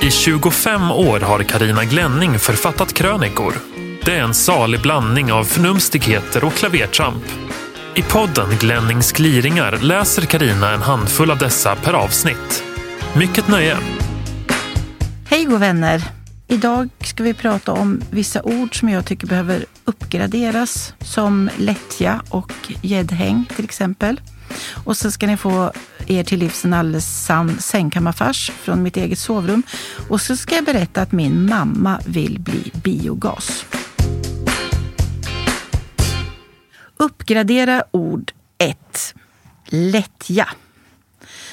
I 25 år har Karina Glänning författat krönikor. Det är en salig blandning av förnumstigheter och klavertramp. I podden Glennings gliringar läser Karina en handfull av dessa per avsnitt. Mycket nöje! Hej god vänner! Idag ska vi prata om vissa ord som jag tycker behöver uppgraderas, som lättja och gäddhäng till exempel. Och så ska ni få er till livs en alldeles sann sängkammarfars från mitt eget sovrum. Och så ska jag berätta att min mamma vill bli biogas. Uppgradera ord 1. Lättja.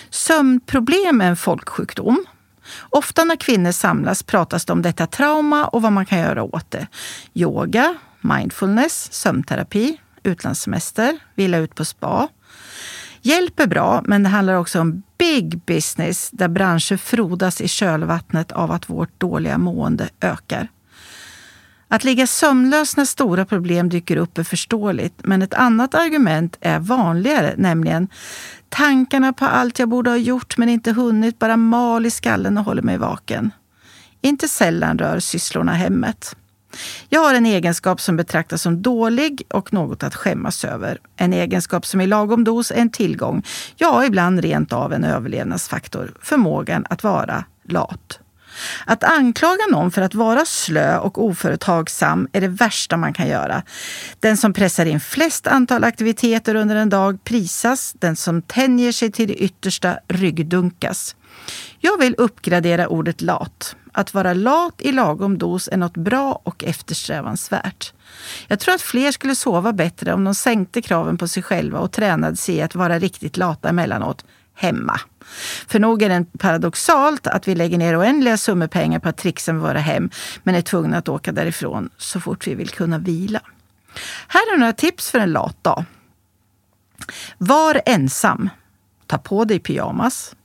Sömnproblem är en folksjukdom. Ofta när kvinnor samlas pratas det om detta trauma och vad man kan göra åt det. Yoga, mindfulness, sömnterapi, utlandssemester, vila ut på spa. Hjälp är bra, men det handlar också om big business där branscher frodas i kölvattnet av att vårt dåliga mående ökar. Att ligga sömnlös när stora problem dyker upp är förståeligt, men ett annat argument är vanligare, nämligen tankarna på allt jag borde ha gjort men inte hunnit bara mal i skallen och håller mig vaken. Inte sällan rör sysslorna hemmet. Jag har en egenskap som betraktas som dålig och något att skämmas över. En egenskap som i lagom dos är en tillgång, ja ibland rent av en överlevnadsfaktor. Förmågan att vara lat. Att anklaga någon för att vara slö och oföretagsam är det värsta man kan göra. Den som pressar in flest antal aktiviteter under en dag prisas. Den som tänjer sig till det yttersta ryggdunkas. Jag vill uppgradera ordet lat. Att vara lat i lagom dos är något bra och eftersträvansvärt. Jag tror att fler skulle sova bättre om de sänkte kraven på sig själva och tränade sig i att vara riktigt lata emellanåt hemma. För nog är det paradoxalt att vi lägger ner oändliga summor pengar på att trixa med våra hem, men är tvungna att åka därifrån så fort vi vill kunna vila. Här är några tips för en lat dag. Var ensam. Ta på dig pyjamas.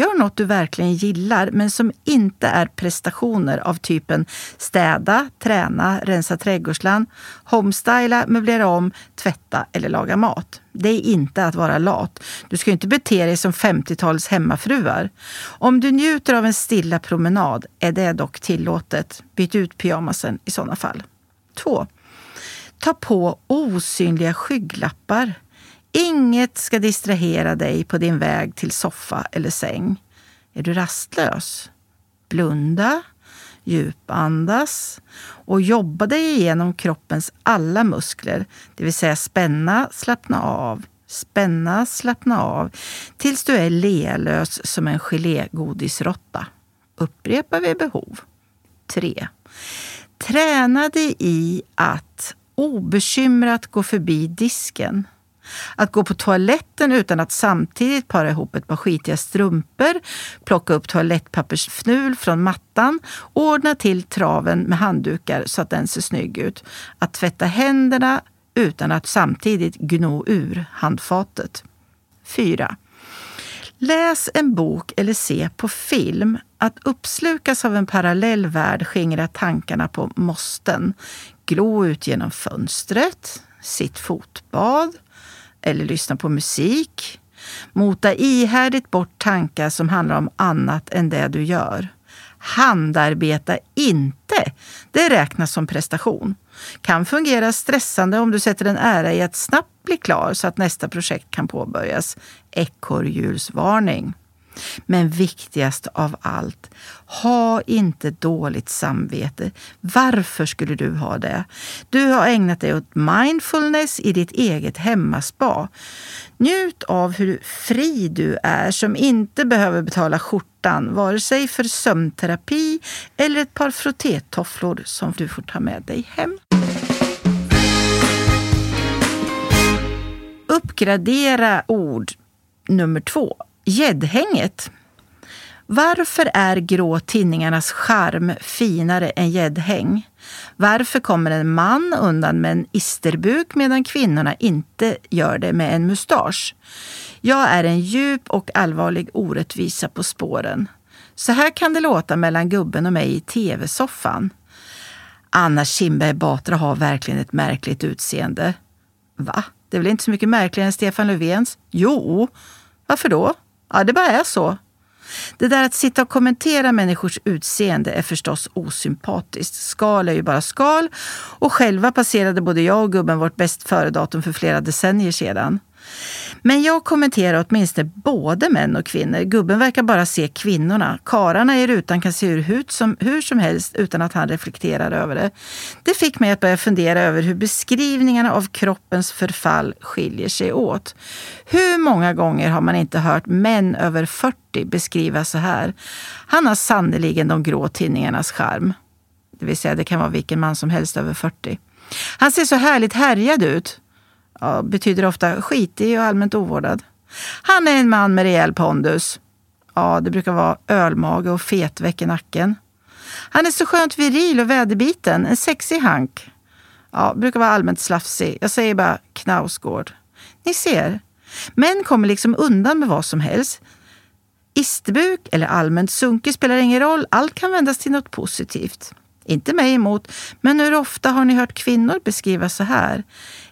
Gör något du verkligen gillar, men som inte är prestationer av typen städa, träna, rensa trädgårdsland, homestyla, möblera om, tvätta eller laga mat. Det är inte att vara lat. Du ska inte bete dig som 50-talets hemmafruar. Om du njuter av en stilla promenad är det dock tillåtet. Byt ut pyjamasen i sådana fall. 2. Ta på osynliga skygglappar. Inget ska distrahera dig på din väg till soffa eller säng. Är du rastlös? Blunda, djupandas och jobba dig igenom kroppens alla muskler, det vill säga spänna, slappna av, spänna, slappna av tills du är lealös som en gelégodisrotta. Upprepa vid behov. 3. Träna dig i att obekymrat gå förbi disken att gå på toaletten utan att samtidigt para ihop ett par skitiga strumpor, plocka upp toalettpappersfnul från mattan, ordna till traven med handdukar så att den ser snygg ut. Att tvätta händerna utan att samtidigt gno ur handfatet. 4. Läs en bok eller se på film. Att uppslukas av en parallell värld skingrar tankarna på måsten. Glo ut genom fönstret, sitt fotbad, eller lyssna på musik. Mota ihärdigt bort tankar som handlar om annat än det du gör. Handarbeta inte! Det räknas som prestation. Kan fungera stressande om du sätter en ära i att snabbt bli klar så att nästa projekt kan påbörjas. Ekorrhjulsvarning. Men viktigast av allt, ha inte dåligt samvete. Varför skulle du ha det? Du har ägnat dig åt mindfulness i ditt eget hemmaspa. Njut av hur fri du är som inte behöver betala skjortan vare sig för sömnterapi eller ett par frottétofflor som du får ta med dig hem. Uppgradera ord nummer två Gäddhänget. Varför är grå tinningarnas charm finare än gäddhäng? Varför kommer en man undan med en isterbuk medan kvinnorna inte gör det med en mustasch? Jag är en djup och allvarlig orättvisa på spåren. Så här kan det låta mellan gubben och mig i tv-soffan. Anna Kinberg Batra har verkligen ett märkligt utseende. Va? Det är väl inte så mycket märkligare än Stefan Löfvens? Jo. Varför då? Ja, det bara är så. Det där att sitta och kommentera människors utseende är förstås osympatiskt. Skal är ju bara skal och själva passerade både jag och gubben vårt bäst före-datum för flera decennier sedan. Men jag kommenterar åtminstone både män och kvinnor. Gubben verkar bara se kvinnorna. Kararna i rutan kan se hur, som, hur som helst utan att han reflekterar över det. Det fick mig att börja fundera över hur beskrivningarna av kroppens förfall skiljer sig åt. Hur många gånger har man inte hört män över 40 beskriva så här? Han har sannerligen de grå tinningarnas charm. Det vill säga, det kan vara vilken man som helst över 40. Han ser så härligt härjad ut ja, betyder ofta skitig och allmänt ovårdad. Han är en man med rejäl pondus. Ja, det brukar vara ölmage och fetväck i nacken. Han är så skönt viril och väderbiten, en sexig hank. Ja, brukar vara allmänt slafsig. Jag säger bara Knausgård. Ni ser, män kommer liksom undan med vad som helst. Isterbuk eller allmänt sunkig spelar ingen roll. Allt kan vändas till något positivt. Inte mig emot, men hur ofta har ni hört kvinnor beskriva så här?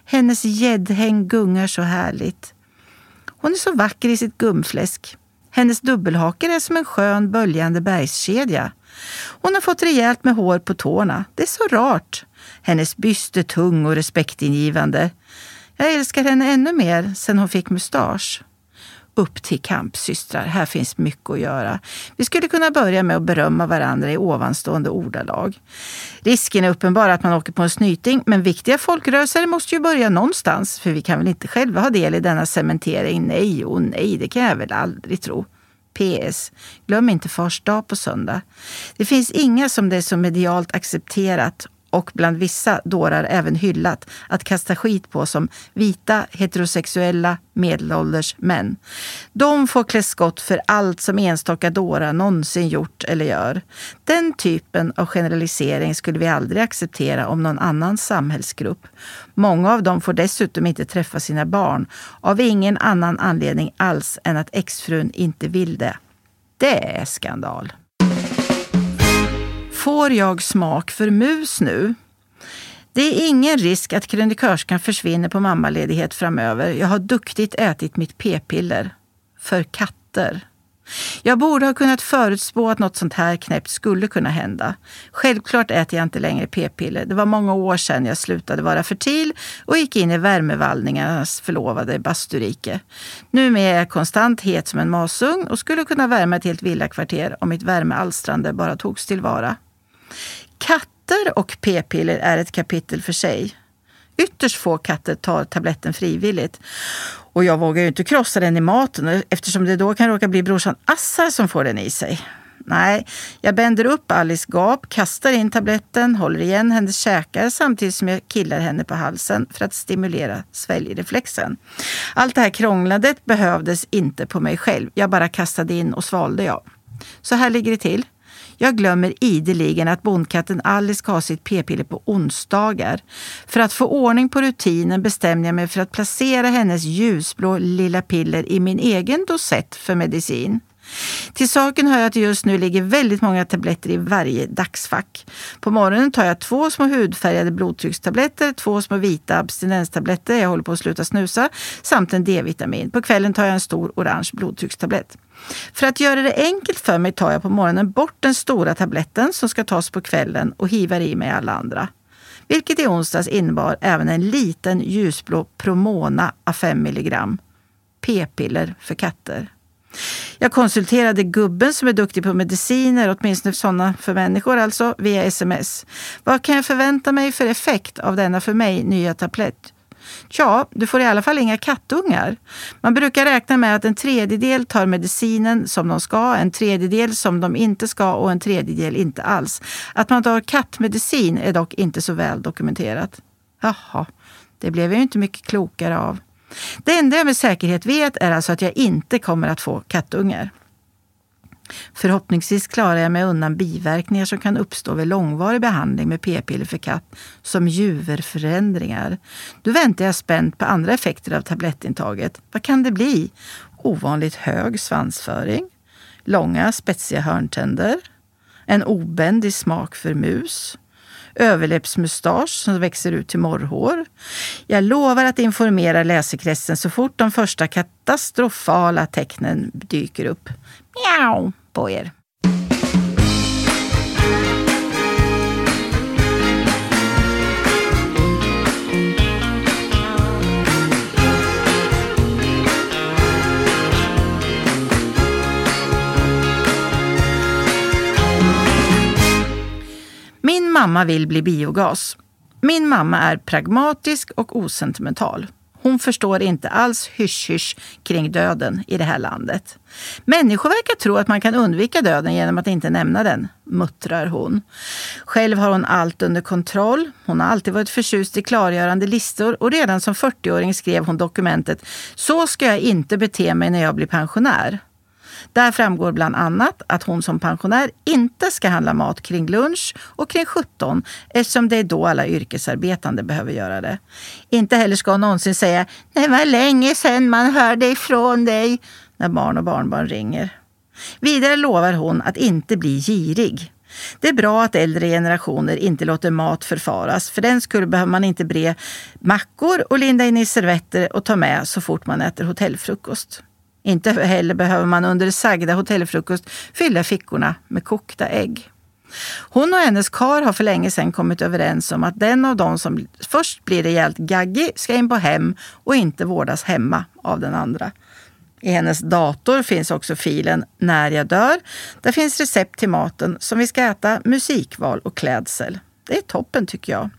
Hennes gäddhäng gungar så härligt. Hon är så vacker i sitt gumfläsk. Hennes dubbelhaker är som en skön böljande bergskedja. Hon har fått rejält med hår på tårna. Det är så rart. Hennes byst är tung och respektingivande. Jag älskar henne ännu mer sen hon fick mustasch. Upp till kamp systrar, här finns mycket att göra. Vi skulle kunna börja med att berömma varandra i ovanstående ordalag. Risken är uppenbar att man åker på en snyting, men viktiga folkrörelser måste ju börja någonstans, för vi kan väl inte själva ha del i denna cementering? Nej och nej, det kan jag väl aldrig tro. PS. Glöm inte fars dag på söndag. Det finns inga som det är så medialt accepterat och bland vissa dårar även hyllat att kasta skit på som vita heterosexuella medelålders män. De får klä skott för allt som enstaka dårar någonsin gjort eller gör. Den typen av generalisering skulle vi aldrig acceptera om någon annan samhällsgrupp. Många av dem får dessutom inte träffa sina barn av ingen annan anledning alls än att exfrun inte vill det. Det är skandal. Får jag smak för mus nu? Det är ingen risk att krönikörskan försvinner på mammaledighet framöver. Jag har duktigt ätit mitt p-piller. För katter. Jag borde ha kunnat förutspå att något sånt här knäppt skulle kunna hända. Självklart äter jag inte längre p-piller. Det var många år sedan jag slutade vara fertil och gick in i värmevallningarnas förlovade basturike. Numera är jag konstant het som en masugn och skulle kunna värma ett helt villakvarter om mitt värmealstrande bara togs tillvara. Katter och p-piller är ett kapitel för sig. Ytterst få katter tar tabletten frivilligt. Och jag vågar ju inte krossa den i maten eftersom det då kan råka bli brorsan Assar som får den i sig. Nej, jag bänder upp Alice gap, kastar in tabletten, håller igen hennes käkar samtidigt som jag killar henne på halsen för att stimulera sväljreflexen. Allt det här krånglandet behövdes inte på mig själv. Jag bara kastade in och svalde jag. Så här ligger det till. Jag glömmer ideligen att bondkatten Alice ska ha sitt p-piller på onsdagar. För att få ordning på rutinen bestämde jag mig för att placera hennes ljusblå lilla piller i min egen dosett för medicin. Till saken hör att det just nu ligger väldigt många tabletter i varje dagsfack. På morgonen tar jag två små hudfärgade blodtryckstabletter, två små vita abstinenstabletter, jag håller på att sluta snusa, samt en D-vitamin. På kvällen tar jag en stor orange blodtryckstablett. För att göra det enkelt för mig tar jag på morgonen bort den stora tabletten som ska tas på kvällen och hivar i mig alla andra. Vilket i onsdags innebar även en liten ljusblå Promona a 5 mg. P-piller för katter. Jag konsulterade gubben som är duktig på mediciner, åtminstone sådana för människor alltså, via sms. Vad kan jag förvänta mig för effekt av denna för mig nya tablett? Tja, du får i alla fall inga kattungar. Man brukar räkna med att en tredjedel tar medicinen som de ska, en tredjedel som de inte ska och en tredjedel inte alls. Att man tar kattmedicin är dock inte så väl dokumenterat. Jaha, det blev jag ju inte mycket klokare av. Det enda jag med säkerhet vet är alltså att jag inte kommer att få kattungar. Förhoppningsvis klarar jag mig undan biverkningar som kan uppstå vid långvarig behandling med p-piller för katt, som juverförändringar. Nu väntar jag spänt på andra effekter av tablettintaget. Vad kan det bli? Ovanligt hög svansföring? Långa spetsiga hörntänder? En obändig smak för mus? Överläppsmustasch som växer ut till morrhår. Jag lovar att informera läsekretsen så fort de första katastrofala tecknen dyker upp. Miau på er. Mamma vill bli biogas. Min mamma är pragmatisk och osentimental. Hon förstår inte alls hysch-hysch kring döden i det här landet. Människor verkar tro att man kan undvika döden genom att inte nämna den, muttrar hon. Själv har hon allt under kontroll. Hon har alltid varit förtjust i klargörande listor och redan som 40-åring skrev hon dokumentet Så ska jag inte bete mig när jag blir pensionär. Där framgår bland annat att hon som pensionär inte ska handla mat kring lunch och kring 17 eftersom det är då alla yrkesarbetande behöver göra det. Inte heller ska hon någonsin säga “det var länge sedan man hörde ifrån dig” när barn och barnbarn ringer. Vidare lovar hon att inte bli girig. Det är bra att äldre generationer inte låter mat förfaras. För den skull behöver man inte bre mackor och linda in i servetter och ta med så fort man äter hotellfrukost. Inte heller behöver man under sagda hotellfrukost fylla fickorna med kokta ägg. Hon och hennes kar har för länge sedan kommit överens om att den av dem som först blir rejält gaggig ska in på hem och inte vårdas hemma av den andra. I hennes dator finns också filen När jag dör. Där finns recept till maten som vi ska äta, musikval och klädsel. Det är toppen tycker jag.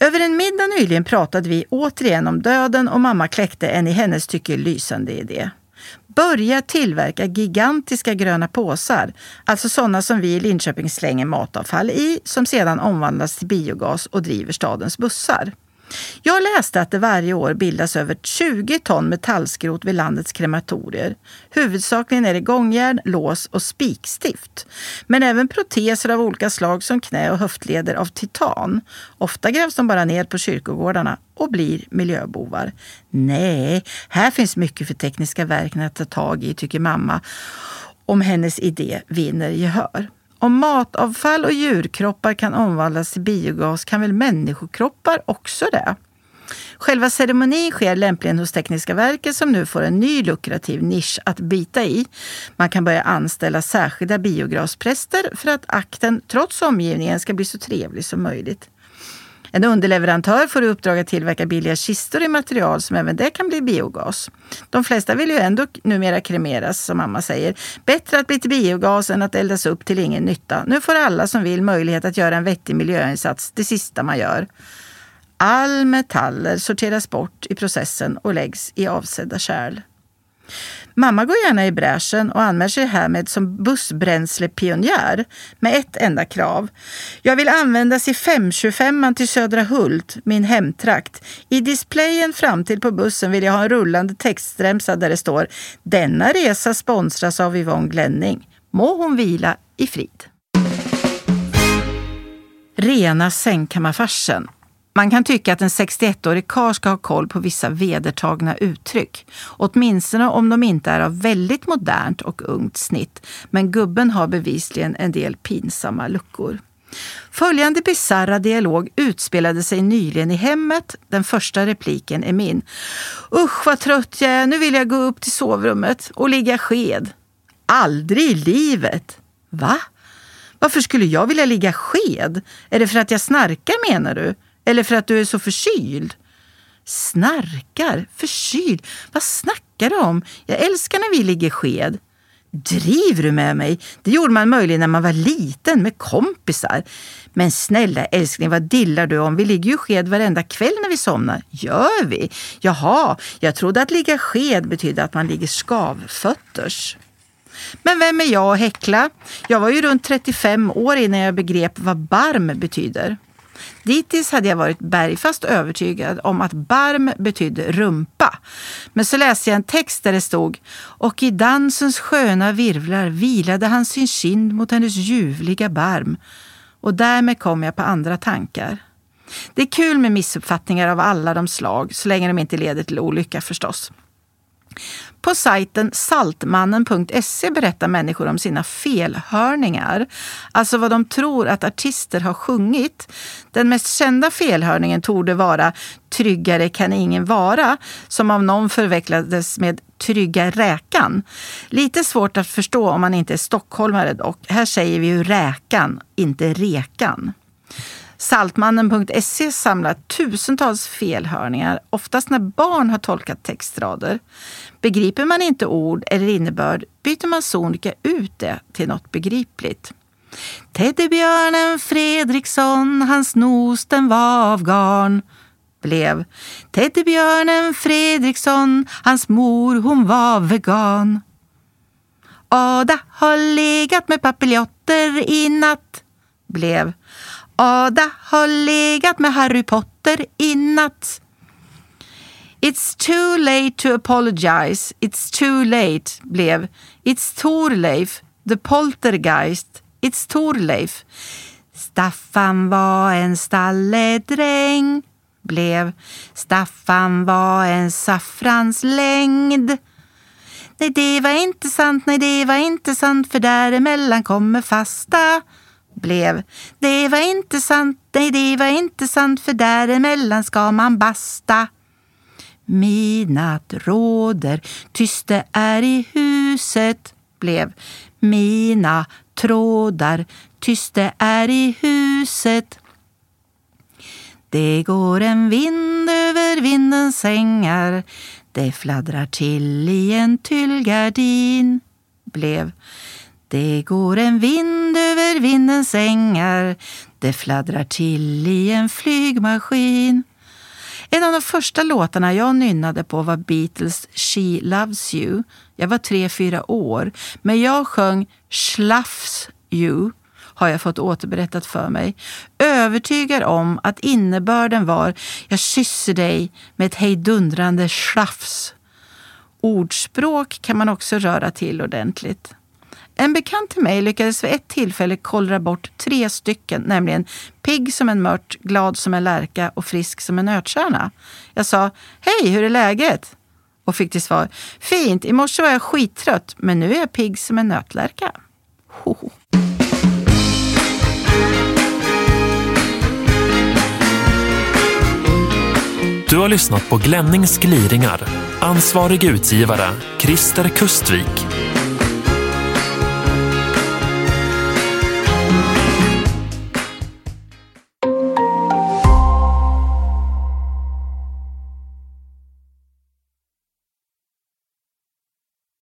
Över en middag nyligen pratade vi återigen om döden och mamma kläckte en i hennes tycke lysande idé. Börja tillverka gigantiska gröna påsar, alltså sådana som vi i Linköping slänger matavfall i, som sedan omvandlas till biogas och driver stadens bussar. Jag läste att det varje år bildas över 20 ton metallskrot vid landets krematorier. Huvudsakligen är det gångjärn, lås och spikstift. Men även proteser av olika slag som knä och höftleder av titan. Ofta grävs de bara ner på kyrkogårdarna och blir miljöbovar. Nej, här finns mycket för Tekniska verken att ta tag i, tycker mamma, om hennes idé vinner gehör. Om matavfall och djurkroppar kan omvandlas till biogas kan väl människokroppar också det? Själva ceremonin sker lämpligen hos Tekniska verket som nu får en ny lukrativ nisch att bita i. Man kan börja anställa särskilda biogaspräster för att akten, trots omgivningen, ska bli så trevlig som möjligt. En underleverantör får i uppdrag att tillverka billiga kistor i material som även det kan bli biogas. De flesta vill ju ändå numera kremeras, som mamma säger. Bättre att bli till biogas än att eldas upp till ingen nytta. Nu får alla som vill möjlighet att göra en vettig miljöinsats, det sista man gör. All metaller sorteras bort i processen och läggs i avsedda kärl. Mamma går gärna i bräschen och anmäler sig härmed som bussbränslepionjär med ett enda krav. Jag vill användas i 525 till Södra Hult, min hemtrakt. I displayen framtill på bussen vill jag ha en rullande textremsa där det står Denna resa sponsras av Yvonne Glenning. Må hon vila i frid. Rena sängkammarfarsen. Man kan tycka att en 61-årig karl ska ha koll på vissa vedertagna uttryck. Åtminstone om de inte är av väldigt modernt och ungt snitt. Men gubben har bevisligen en del pinsamma luckor. Följande bisarra dialog utspelade sig nyligen i hemmet. Den första repliken är min. Usch vad trött jag är, nu vill jag gå upp till sovrummet och ligga sked. Aldrig i livet! Va? Varför skulle jag vilja ligga sked? Är det för att jag snarkar menar du? Eller för att du är så förkyld? Snarkar? Förkyld? Vad snackar du om? Jag älskar när vi ligger sked. Driver du med mig? Det gjorde man möjligen när man var liten med kompisar. Men snälla älskling, vad dillar du om? Vi ligger ju sked varenda kväll när vi somnar. Gör vi? Jaha, jag trodde att ligga sked betydde att man ligger skavfötters. Men vem är jag att häckla? Jag var ju runt 35 år innan jag begrep vad barm betyder. Dittills hade jag varit bergfast övertygad om att barm betydde rumpa. Men så läste jag en text där det stod och i dansens sköna virvlar vilade han sin kind mot hennes ljuvliga barm. Och därmed kom jag på andra tankar. Det är kul med missuppfattningar av alla de slag, så länge de inte leder till olycka förstås. På sajten saltmannen.se berättar människor om sina felhörningar. Alltså vad de tror att artister har sjungit. Den mest kända felhörningen torde vara Tryggare kan ingen vara, som av någon förvecklades med Trygga räkan. Lite svårt att förstå om man inte är stockholmare dock. Här säger vi ju räkan, inte rekan. Saltmannen.se samlar tusentals felhörningar, oftast när barn har tolkat textrader. Begriper man inte ord eller innebörd byter man sonika ut det till något begripligt. Teddybjörnen Fredriksson, hans nos den var av garn blev Teddybjörnen Fredriksson, hans mor hon var vegan. Ada har legat med papiljotter i natt blev Ada har legat med Harry Potter i natt. It's too late to apologize. It's too late blev It's Torleif, the poltergeist. It's Torleif. Staffan var en stalledräng blev Staffan var en saffranslängd. Nej, det var inte sant, nej, det var inte sant, för däremellan kommer fasta blev Det var inte sant, nej det var inte sant för däremellan ska man basta. Midnatt råder, tyst det är i huset blev Mina trådar tyst det är i huset. Det går en vind över vindens sängar Det fladdrar till i en tyllgardin blev det går en vind över vindens ängar Det fladdrar till i en flygmaskin en av de första låtarna jag nynnade på var Beatles She Loves You. Jag var tre, fyra år, men jag sjöng Schlafs You har jag fått återberättat för mig. Övertygad om att innebörden var Jag kysser dig med ett hejdundrande schlafs. Ordspråk kan man också röra till ordentligt. En bekant till mig lyckades vid ett tillfälle kollra bort tre stycken, nämligen pigg som en mört, glad som en lärka och frisk som en nötkärna. Jag sa Hej, hur är läget? Och fick till svar Fint, i morse var jag skittrött, men nu är jag pigg som en nötlärka. Hoho. Du har lyssnat på Glennings gliringar. Ansvarig utgivare, Christer Kustvik.